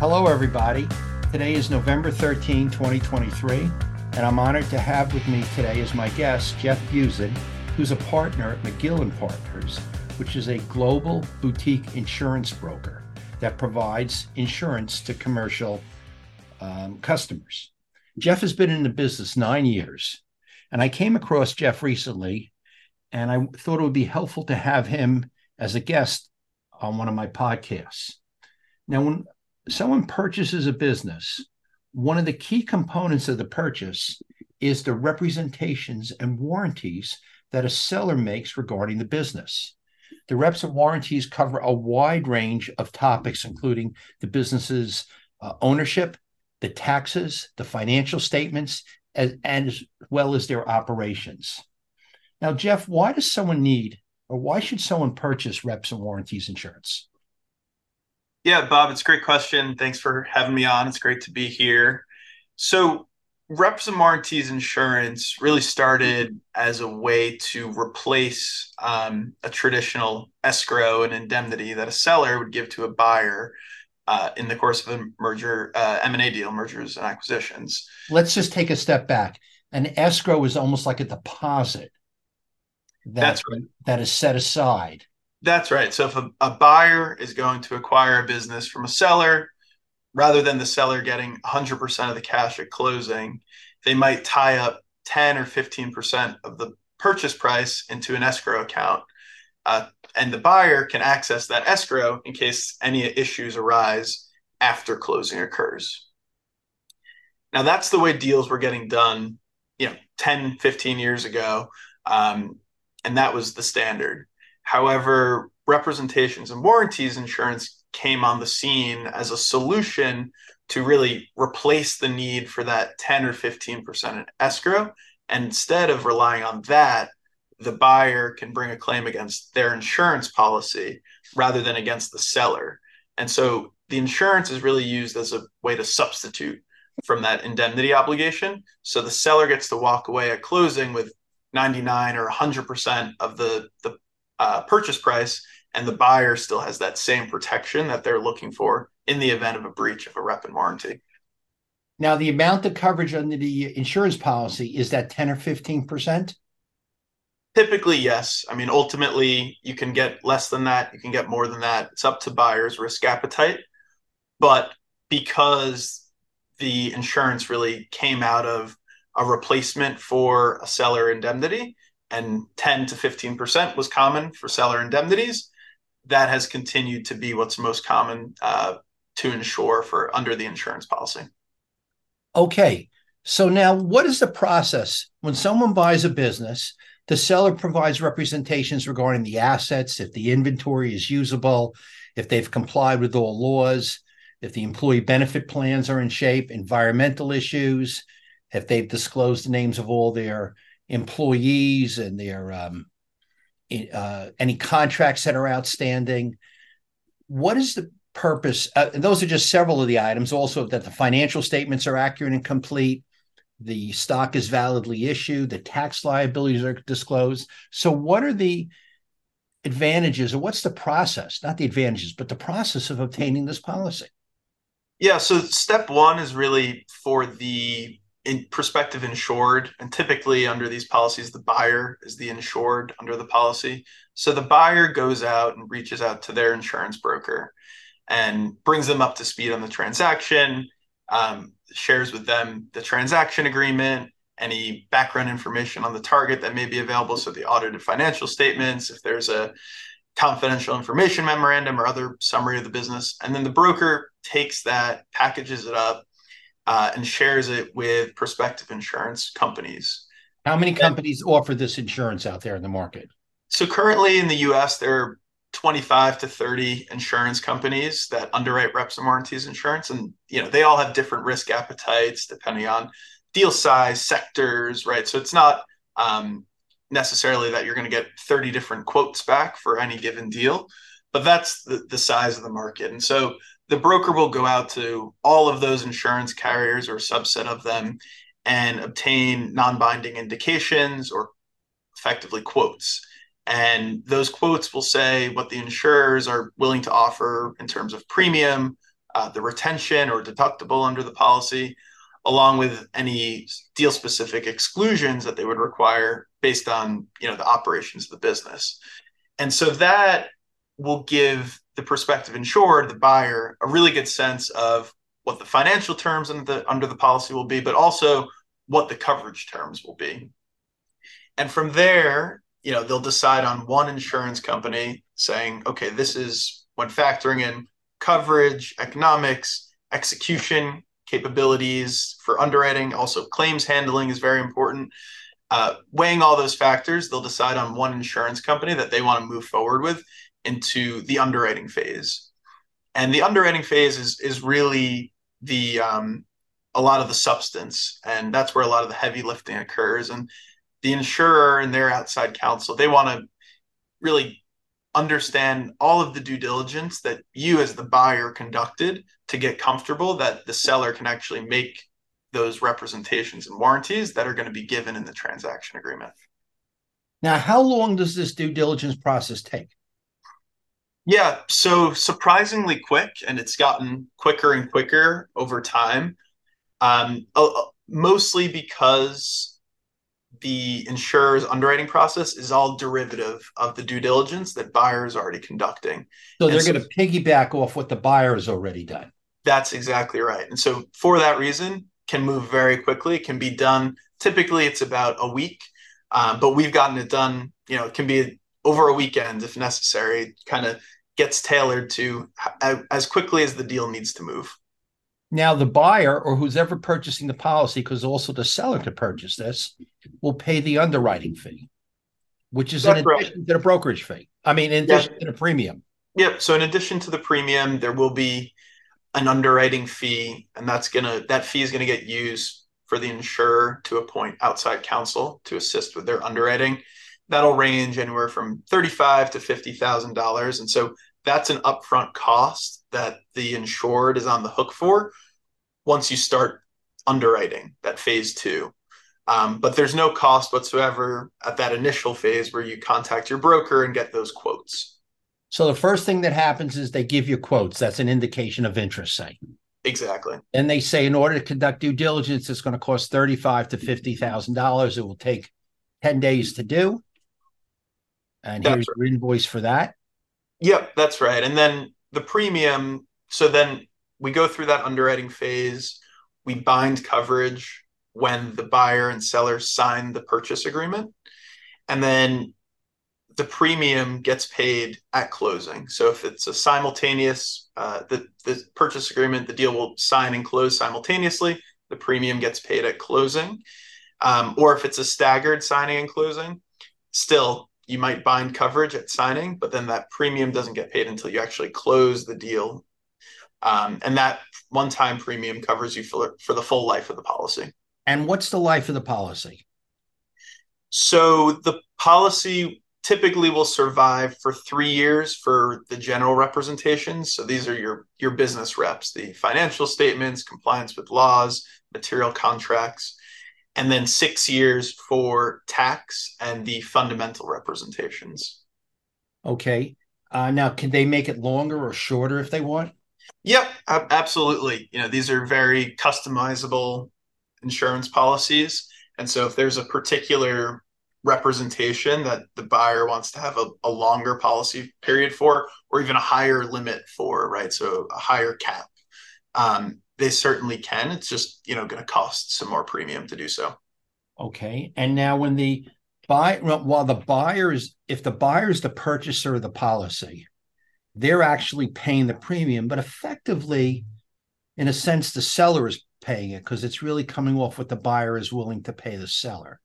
Hello, everybody. Today is November 13, 2023, and I'm honored to have with me today as my guest Jeff Buzen, who's a partner at McGill and Partners, which is a global boutique insurance broker that provides insurance to commercial um, customers. Jeff has been in the business nine years, and I came across Jeff recently, and I thought it would be helpful to have him as a guest on one of my podcasts. Now, when someone purchases a business, one of the key components of the purchase is the representations and warranties that a seller makes regarding the business. The reps and warranties cover a wide range of topics, including the business's uh, ownership, the taxes, the financial statements, as, as well as their operations. Now, Jeff, why does someone need or why should someone purchase reps and warranties insurance? Yeah, Bob, it's a great question. Thanks for having me on. It's great to be here. So, reps and warranties insurance really started as a way to replace um, a traditional escrow and indemnity that a seller would give to a buyer uh, in the course of a merger uh, M&A deal, mergers and acquisitions. Let's just take a step back. An escrow is almost like a deposit that, That's right. that is set aside. That's right. So if a, a buyer is going to acquire a business from a seller, rather than the seller getting 100% of the cash at closing, they might tie up 10 or 15% of the purchase price into an escrow account. Uh, and the buyer can access that escrow in case any issues arise after closing occurs. Now, that's the way deals were getting done, you know, 10, 15 years ago. Um, and that was the standard. However, representations and warranties insurance came on the scene as a solution to really replace the need for that 10 or 15% in escrow. And instead of relying on that, the buyer can bring a claim against their insurance policy rather than against the seller. And so the insurance is really used as a way to substitute from that indemnity obligation. So the seller gets to walk away at closing with 99 or 100% of the, the uh, purchase price, and the buyer still has that same protection that they're looking for in the event of a breach of a rep and warranty. Now, the amount of coverage under the insurance policy is that 10 or 15%? Typically, yes. I mean, ultimately, you can get less than that, you can get more than that. It's up to buyer's risk appetite. But because the insurance really came out of a replacement for a seller indemnity, and 10 to 15% was common for seller indemnities. That has continued to be what's most common uh, to insure for under the insurance policy. Okay. So now what is the process when someone buys a business? The seller provides representations regarding the assets, if the inventory is usable, if they've complied with all laws, if the employee benefit plans are in shape, environmental issues, if they've disclosed the names of all their employees and their um, uh, any contracts that are outstanding. What is the purpose? Uh, and those are just several of the items. Also, that the financial statements are accurate and complete, the stock is validly issued, the tax liabilities are disclosed. So, what are the advantages, or what's the process? Not the advantages, but the process of obtaining this policy. Yeah. So, step one is really for the in prospective insured and typically under these policies the buyer is the insured under the policy. So the buyer goes out and reaches out to their insurance broker and brings them up to speed on the transaction um, shares with them the transaction agreement any background information on the target that may be available so the audited financial statements if there's a confidential information memorandum or other summary of the business. And then the broker takes that packages it up uh, and shares it with prospective insurance companies. How many companies and, offer this insurance out there in the market? So currently in the U.S., there are 25 to 30 insurance companies that underwrite reps and warranties insurance, and you know they all have different risk appetites depending on deal size, sectors, right? So it's not um, necessarily that you're going to get 30 different quotes back for any given deal, but that's the, the size of the market. And so the broker will go out to all of those insurance carriers or subset of them and obtain non-binding indications or effectively quotes and those quotes will say what the insurers are willing to offer in terms of premium uh, the retention or deductible under the policy, along with any deal specific exclusions that they would require based on you know the operations of the business. And so that will give the prospective insured, the buyer, a really good sense of what the financial terms under the under the policy will be, but also what the coverage terms will be. And from there, you know, they'll decide on one insurance company saying, okay, this is when factoring in coverage, economics, execution capabilities for underwriting, also claims handling is very important. Uh, weighing all those factors, they'll decide on one insurance company that they want to move forward with into the underwriting phase. And the underwriting phase is is really the um, a lot of the substance, and that's where a lot of the heavy lifting occurs. And the insurer and their outside counsel they want to really understand all of the due diligence that you as the buyer conducted to get comfortable that the seller can actually make those representations and warranties that are going to be given in the transaction agreement. Now, how long does this due diligence process take? Yeah, so surprisingly quick, and it's gotten quicker and quicker over time. Um, uh, mostly because the insurer's underwriting process is all derivative of the due diligence that buyers are already conducting. So they're so, going to piggyback off what the buyer has already done. That's exactly right. And so for that reason, can move very quickly. It can be done. Typically, it's about a week, um, but we've gotten it done. You know, it can be over a weekend if necessary. Kind of gets tailored to as quickly as the deal needs to move. Now, the buyer or who's ever purchasing the policy, because also the seller could purchase this, will pay the underwriting fee, which is That's in addition right. to the brokerage fee. I mean, in addition to the premium. Yep. So, in addition to the premium, there will be an underwriting fee, and that's gonna that fee is gonna get used for the insurer to appoint outside counsel to assist with their underwriting. That'll range anywhere from thirty-five to fifty thousand dollars, and so that's an upfront cost that the insured is on the hook for once you start underwriting that phase two. Um, but there's no cost whatsoever at that initial phase where you contact your broker and get those quotes. So the first thing that happens is they give you quotes. That's an indication of interest, say. Exactly. And they say in order to conduct due diligence, it's going to cost thirty-five to fifty thousand dollars. It will take ten days to do. And That's here's right. your invoice for that. Yep, that's right. And then the premium. So then we go through that underwriting phase. We bind coverage when the buyer and seller sign the purchase agreement. And then the premium gets paid at closing. So if it's a simultaneous, uh, the, the purchase agreement, the deal will sign and close simultaneously. The premium gets paid at closing. Um, or if it's a staggered signing and closing, still you might bind coverage at signing, but then that premium doesn't get paid until you actually close the deal. Um, and that one time premium covers you for, for the full life of the policy. And what's the life of the policy? So the policy typically will survive for three years for the general representations. So these are your your business reps, the financial statements, compliance with laws, material contracts and then six years for tax and the fundamental representations. Okay. Uh, now, can they make it longer or shorter if they want? Yep, absolutely. You know, these are very customizable insurance policies. And so if there's a particular representation that the buyer wants to have a, a longer policy period for, or even a higher limit for, right? So a higher cap, um, they certainly can. It's just you know going to cost some more premium to do so. Okay, and now when the buy while the buyers, if the buyer is the purchaser of the policy, they're actually paying the premium, but effectively, in a sense, the seller is paying it because it's really coming off what the buyer is willing to pay the seller.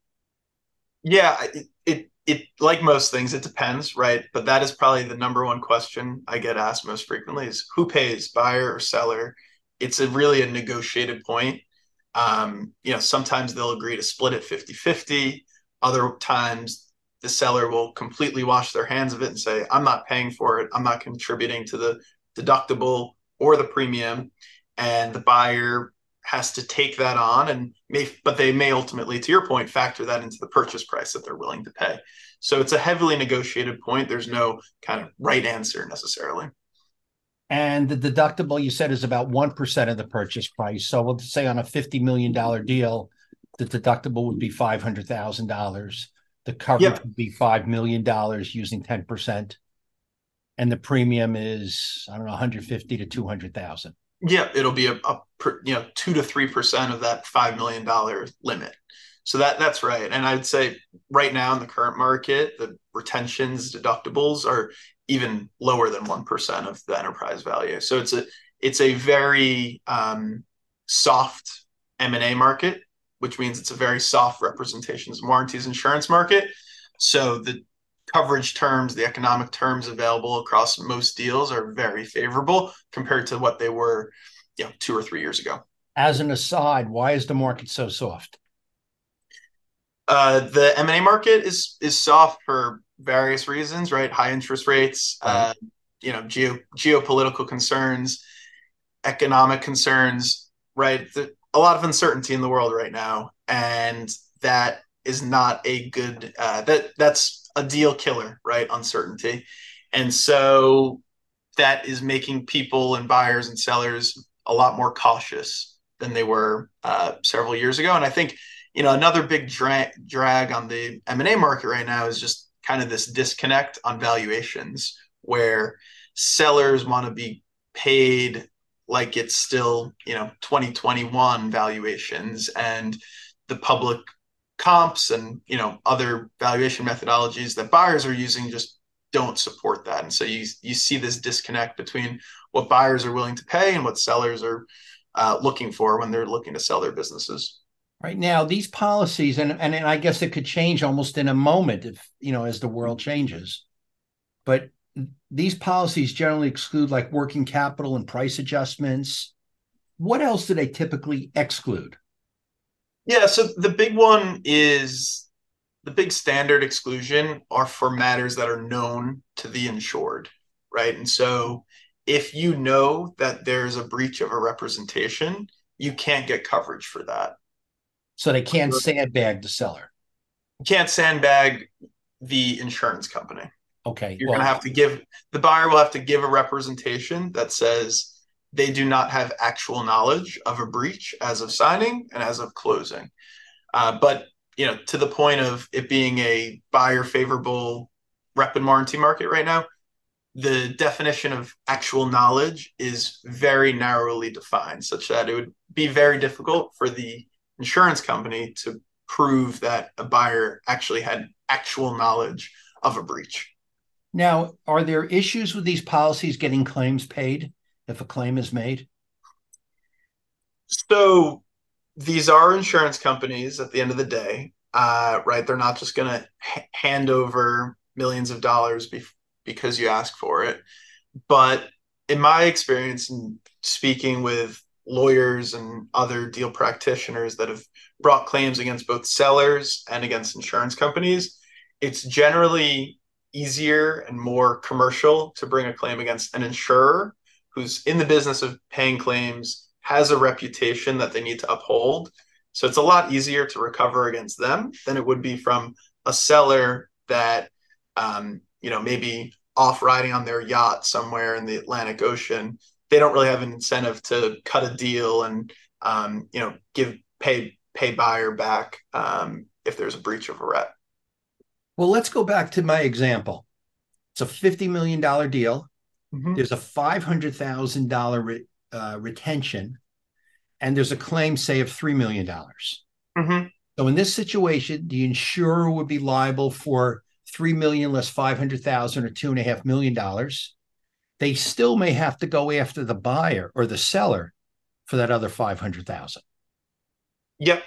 Yeah, it, it it like most things, it depends, right? But that is probably the number one question I get asked most frequently: is who pays, buyer or seller? It's a really a negotiated point. Um, you know, sometimes they'll agree to split it 50 50. Other times the seller will completely wash their hands of it and say, I'm not paying for it. I'm not contributing to the deductible or the premium. And the buyer has to take that on and may, but they may ultimately, to your point, factor that into the purchase price that they're willing to pay. So it's a heavily negotiated point. There's no kind of right answer necessarily. And the deductible you said is about 1% of the purchase price. So we'll say on a $50 million deal, the deductible would be $500,000. The coverage yep. would be $5 million using 10%. And the premium is, I don't know, 150 to 200,000. Yeah, it'll be a, a, you know, two to 3% of that $5 million limit. So that that's right. And I'd say right now in the current market, the retentions deductibles are even lower than 1% of the enterprise value. So it's a it's a very um, soft M&A market, which means it's a very soft representations and warranties insurance market. So the coverage terms, the economic terms available across most deals are very favorable compared to what they were, you know, two or three years ago. As an aside, why is the market so soft? Uh, the M&A market is is soft for various reasons, right? High interest rates, right. Uh, you know, geo geopolitical concerns, economic concerns, right? The, a lot of uncertainty in the world right now, and that is not a good. Uh, that that's a deal killer, right? Uncertainty, and so that is making people and buyers and sellers a lot more cautious than they were uh, several years ago. And I think you know another big dra- drag on the M&A market right now is just kind of this disconnect on valuations where sellers want to be paid like it's still you know 2021 valuations and the public comps and you know other valuation methodologies that buyers are using just don't support that. And so you you see this disconnect between what buyers are willing to pay and what sellers are uh, looking for when they're looking to sell their businesses right now these policies and, and i guess it could change almost in a moment if you know as the world changes. But these policies generally exclude like working capital and price adjustments. What else do they typically exclude? Yeah so the big one is the big standard exclusion are for matters that are known to the insured right? And so if you know that there's a breach of a representation you can't get coverage for that so they can't sandbag the seller. You can't sandbag the insurance company. Okay. You're well, going to have to give the buyer will have to give a representation that says they do not have actual knowledge of a breach as of signing and as of closing. Uh, but you know, to the point of it being a buyer favorable rep and warranty market right now, the definition of actual knowledge is very narrowly defined, such that it would be very difficult for the insurance company to prove that a buyer actually had actual knowledge of a breach. Now, are there issues with these policies getting claims paid if a claim is made? So, these are insurance companies at the end of the day, uh, right? They're not just going to h- hand over millions of dollars be- because you ask for it. But in my experience, in speaking with lawyers and other deal practitioners that have brought claims against both sellers and against insurance companies, it's generally easier and more commercial to bring a claim against an insurer who's in the business of paying claims, has a reputation that they need to uphold. So it's a lot easier to recover against them than it would be from a seller that, um, you know, maybe off riding on their yacht somewhere in the Atlantic Ocean they don't really have an incentive to cut a deal and um, you know give pay pay buyer back um, if there's a breach of a rep. Well, let's go back to my example. It's a fifty million dollar deal. Mm-hmm. There's a five hundred thousand re- uh, retention, and there's a claim, say, of three million dollars. Mm-hmm. So in this situation, the insurer would be liable for three million less five hundred thousand or two and a half million dollars they still may have to go after the buyer or the seller for that other 500,000. Yep.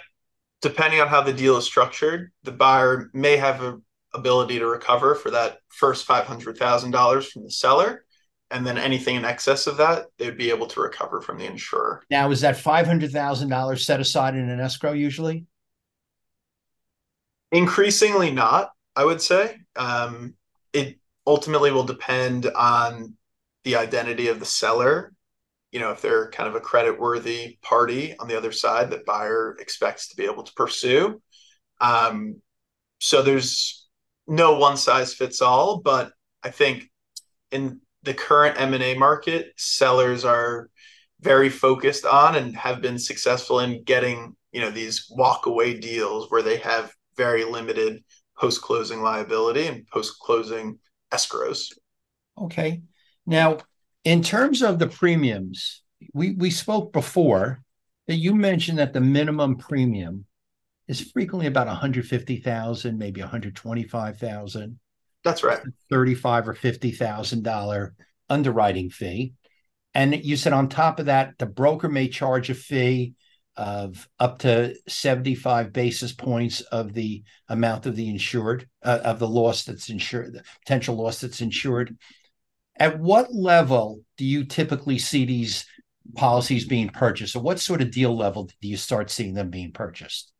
Depending on how the deal is structured, the buyer may have a ability to recover for that first $500,000 from the seller and then anything in excess of that they'd be able to recover from the insurer. Now is that $500,000 set aside in an escrow usually? Increasingly not, I would say. Um, it ultimately will depend on the identity of the seller you know if they're kind of a credit worthy party on the other side that buyer expects to be able to pursue um, so there's no one size fits all but i think in the current M&A market, sellers are very focused on and have been successful in getting, you know, these walk away deals where they have very limited post closing liability and post closing escrows. Okay. Now, in terms of the premiums, we we spoke before that you mentioned that the minimum premium is frequently about 150,000, maybe 125,000. That's right. 35 or 50,000 dollar underwriting fee. And you said on top of that the broker may charge a fee of up to 75 basis points of the amount of the insured uh, of the loss that's insured the potential loss that's insured at what level do you typically see these policies being purchased? Or what sort of deal level do you start seeing them being purchased?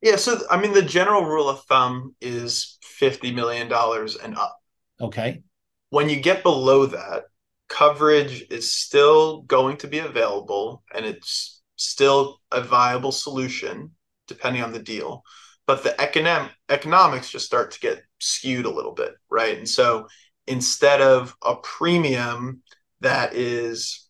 Yeah so i mean the general rule of thumb is 50 million dollars and up. Okay. When you get below that coverage is still going to be available and it's still a viable solution depending on the deal but the economic economics just start to get skewed a little bit right? And so instead of a premium that is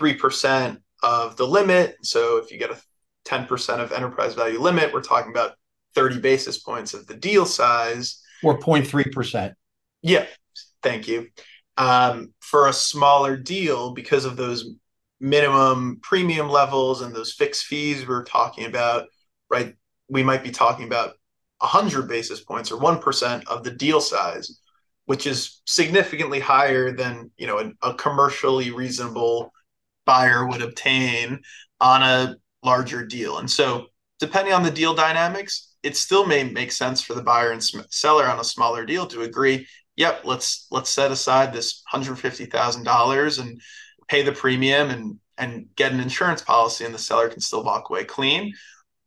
3% of the limit. So if you get a 10% of enterprise value limit we're talking about 30 basis points of the deal size. Or 0.3% yeah thank you. Um, for a smaller deal because of those minimum premium levels and those fixed fees we are talking about, right? We might be talking about 100 basis points or 1% of the deal size, which is significantly higher than, you know, a, a commercially reasonable buyer would obtain on a larger deal. And so, depending on the deal dynamics, it still may make sense for the buyer and seller on a smaller deal to agree, yep, let's let's set aside this $150,000 and pay the premium and and get an insurance policy and the seller can still walk away clean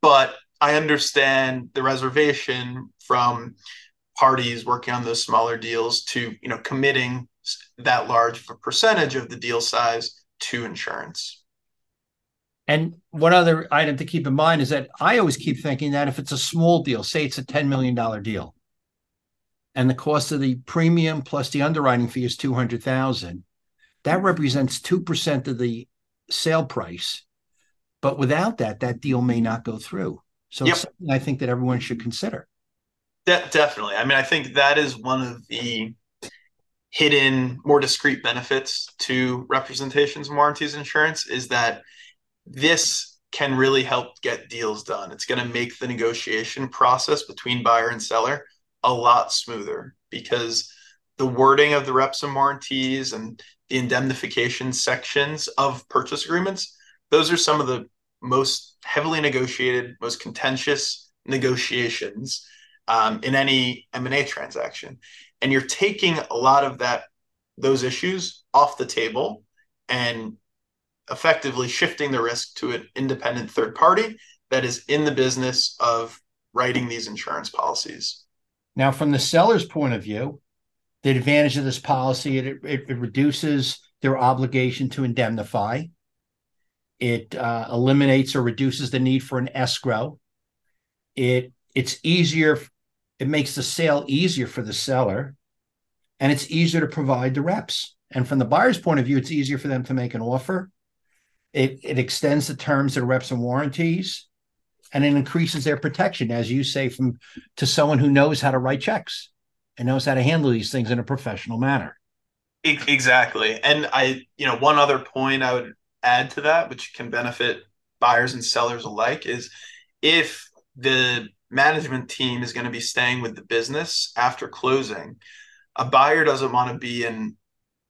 but i understand the reservation from parties working on those smaller deals to you know committing that large of a percentage of the deal size to insurance and one other item to keep in mind is that I always keep thinking that if it's a small deal, say it's a $10 million deal, and the cost of the premium plus the underwriting fee is 200,000, that represents 2% of the sale price. But without that, that deal may not go through. So yep. something I think that everyone should consider. De- definitely. I mean, I think that is one of the hidden, more discreet benefits to representations and warranties insurance is that this can really help get deals done. It's going to make the negotiation process between buyer and seller a lot smoother because the wording of the reps and warranties and the indemnification sections of purchase agreements, those are some of the most heavily negotiated, most contentious negotiations um, in any M&A transaction. And you're taking a lot of that those issues off the table and effectively shifting the risk to an independent third party that is in the business of writing these insurance policies. Now, from the seller's point of view, the advantage of this policy it, it, it reduces their obligation to indemnify it uh, eliminates or reduces the need for an escrow it it's easier it makes the sale easier for the seller and it's easier to provide the reps and from the buyer's point of view it's easier for them to make an offer it, it extends the terms of the reps and warranties and it increases their protection as you say from to someone who knows how to write checks and knows how to handle these things in a professional manner. Exactly. And I, you know, one other point I would add to that, which can benefit buyers and sellers alike, is if the management team is going to be staying with the business after closing, a buyer doesn't want to be in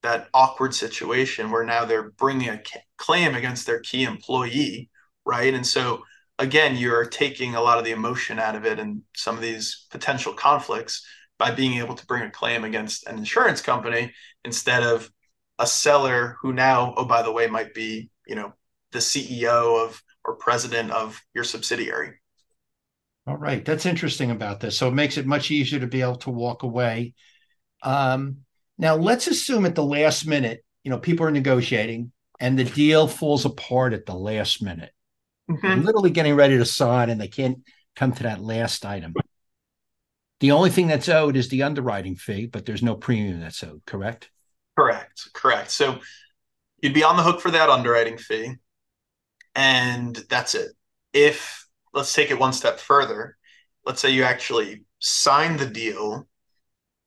that awkward situation where now they're bringing a claim against their key employee, right? And so, again, you're taking a lot of the emotion out of it and some of these potential conflicts by being able to bring a claim against an insurance company instead of a seller who now, oh, by the way, might be, you know, the CEO of or president of your subsidiary. All right. That's interesting about this. So it makes it much easier to be able to walk away. Um, now, let's assume at the last minute, you know, people are negotiating and the deal falls apart at the last minute. Mm-hmm. literally getting ready to sign and they can't come to that last item. The only thing that's owed is the underwriting fee, but there's no premium that's owed, correct? Correct. Correct. So you'd be on the hook for that underwriting fee, and that's it. If let's take it one step further, let's say you actually sign the deal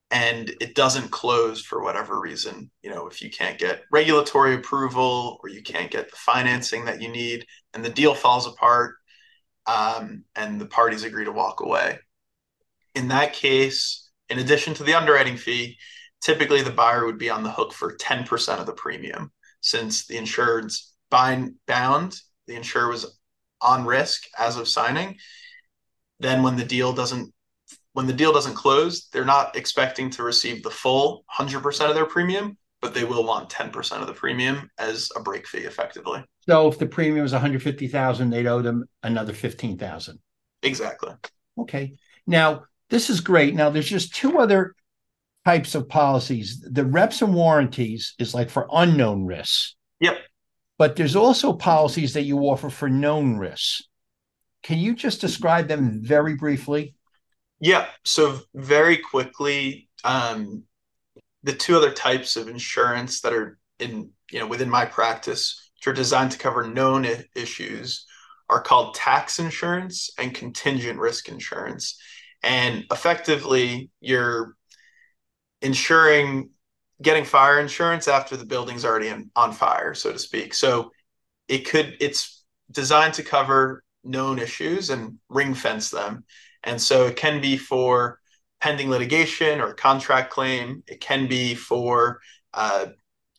and it doesn't close for whatever reason. You know if you can't get regulatory approval or you can't get the financing that you need and the deal falls apart um, and the parties agree to walk away. In that case in addition to the underwriting fee typically the buyer would be on the hook for 10% of the premium. Since the insured's bind bound the insurer was on risk as of signing then when the deal doesn't when the deal doesn't close, they're not expecting to receive the full 100% of their premium, but they will want 10% of the premium as a break fee effectively. So if the premium is 150,000, they'd owe them another 15,000. Exactly. Okay. Now, this is great. Now there's just two other types of policies. The reps and warranties is like for unknown risks. Yep. But there's also policies that you offer for known risks. Can you just describe them very briefly? Yeah. So very quickly, um, the two other types of insurance that are in you know within my practice, which are designed to cover known I- issues, are called tax insurance and contingent risk insurance. And effectively, you're insuring getting fire insurance after the building's already in, on fire, so to speak. So it could it's designed to cover known issues and ring fence them. And so it can be for pending litigation or contract claim. It can be for uh,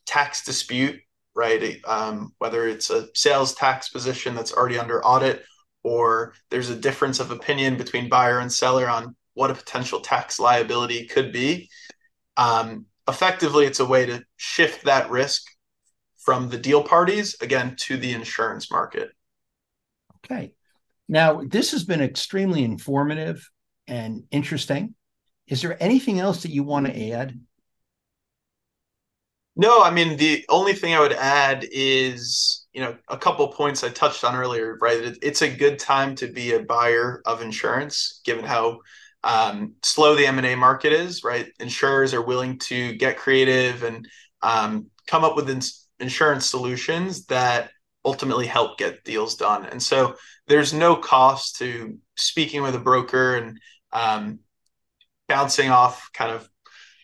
tax dispute, right? Um, whether it's a sales tax position that's already under audit, or there's a difference of opinion between buyer and seller on what a potential tax liability could be. Um, effectively, it's a way to shift that risk from the deal parties again to the insurance market. Okay. Now, this has been extremely informative and interesting. Is there anything else that you want to add? No, I mean the only thing I would add is you know a couple points I touched on earlier. Right, it's a good time to be a buyer of insurance, given how um, slow the M and A market is. Right, insurers are willing to get creative and um, come up with ins- insurance solutions that ultimately help get deals done. And so there's no cost to speaking with a broker and um, bouncing off kind of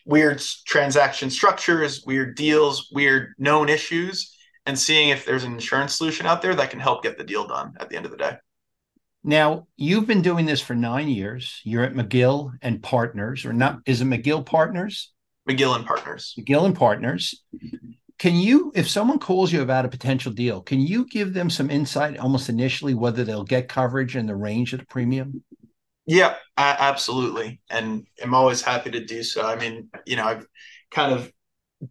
weird transaction structures, weird deals, weird known issues, and seeing if there's an insurance solution out there that can help get the deal done at the end of the day. Now, you've been doing this for nine years. You're at McGill and Partners, or not? Is it McGill Partners? McGill and Partners. McGill and Partners can you if someone calls you about a potential deal can you give them some insight almost initially whether they'll get coverage and the range of the premium yeah absolutely and i'm always happy to do so i mean you know i've kind of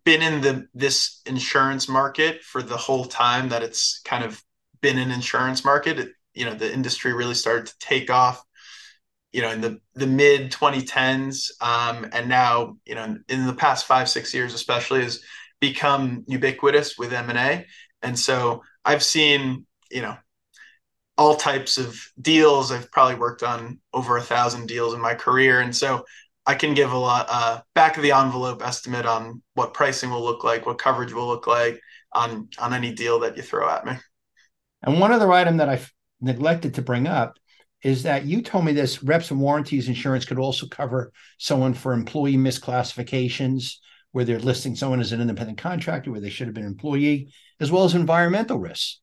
been in the this insurance market for the whole time that it's kind of been an insurance market it, you know the industry really started to take off you know in the the mid 2010s um, and now you know in the past five six years especially has become ubiquitous with M&A. And so I've seen, you know, all types of deals. I've probably worked on over a thousand deals in my career. And so I can give a lot uh, back of the envelope estimate on what pricing will look like, what coverage will look like on on any deal that you throw at me. And one other item that I neglected to bring up is that you told me this reps and warranties insurance could also cover someone for employee misclassifications where they're listing someone as an independent contractor where they should have been employee, as well as environmental risks.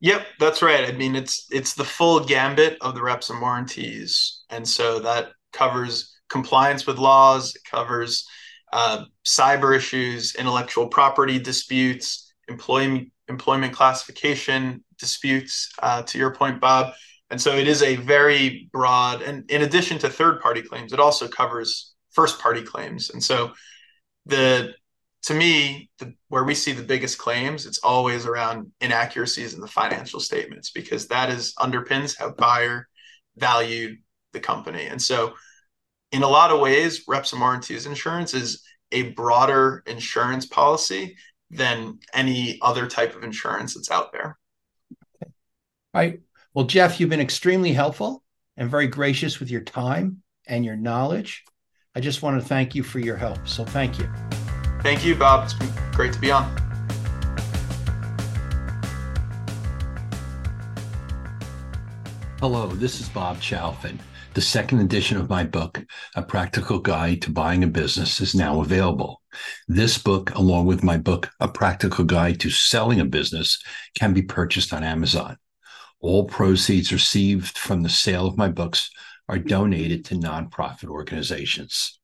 Yep, that's right. I mean, it's it's the full gambit of the reps and warranties, and so that covers compliance with laws, it covers uh, cyber issues, intellectual property disputes, employment employment classification disputes. Uh, to your point, Bob, and so it is a very broad. And in addition to third party claims, it also covers first party claims, and so the to me the, where we see the biggest claims it's always around inaccuracies in the financial statements because that is underpins how buyer valued the company and so in a lot of ways reps and warranties insurance is a broader insurance policy than any other type of insurance that's out there all right well jeff you've been extremely helpful and very gracious with your time and your knowledge I just want to thank you for your help. So thank you. Thank you, Bob. It's been great to be on. Hello, this is Bob Chalfin. The second edition of my book, A Practical Guide to Buying a Business, is now available. This book, along with my book, A Practical Guide to Selling a Business, can be purchased on Amazon. All proceeds received from the sale of my books are donated to nonprofit organizations.